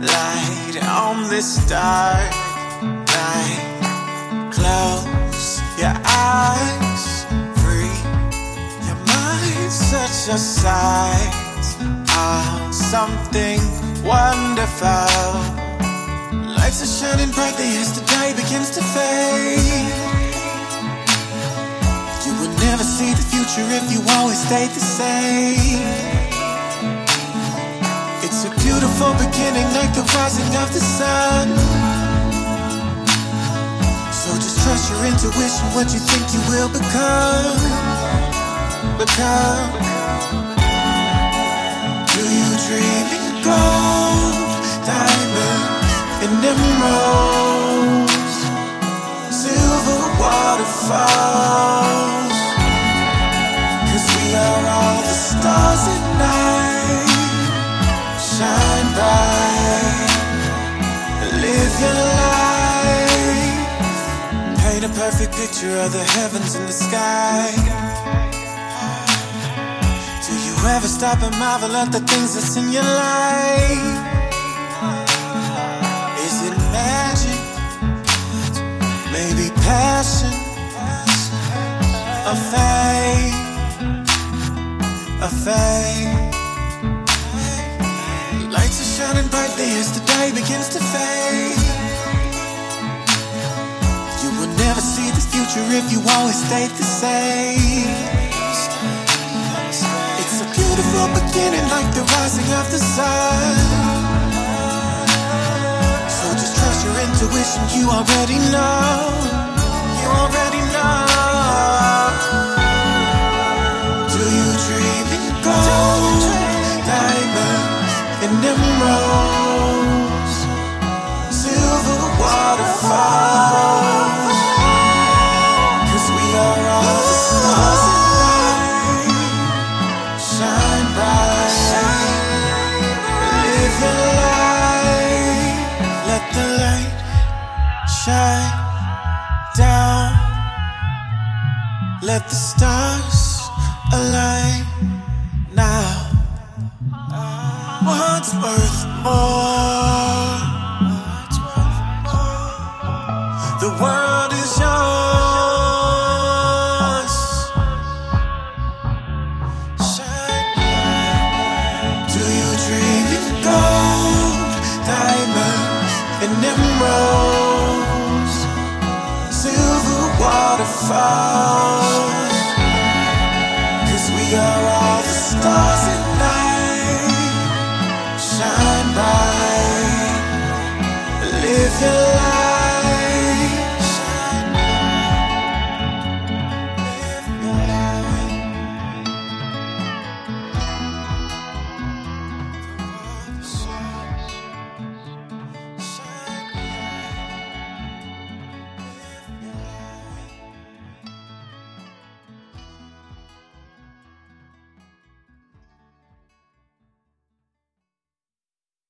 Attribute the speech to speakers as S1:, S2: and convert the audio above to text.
S1: bright.
S2: Starlight on this dark night. Close your eyes, free your mind, such a sight of something wonderful. Lights are shining brightly as the day begins to fade. You will never see the future if you always stay the same. Beautiful beginning, like the rising of the sun. So just trust your intuition, what you think you will become. Become. Do you dream Shine bright, live your life. Paint a perfect picture of the heavens and the sky. Do you ever stop and marvel at the things that's in your life? Is it magic? Maybe passion? A fate? A fate? Shining brightly as the day begins to fade. You will never see the future if you always stay the same. It's a beautiful beginning, like the rising of the sun. So just trust your intuition, you already know. Let the light shine down. Let the stars align What's worth more? The world If you.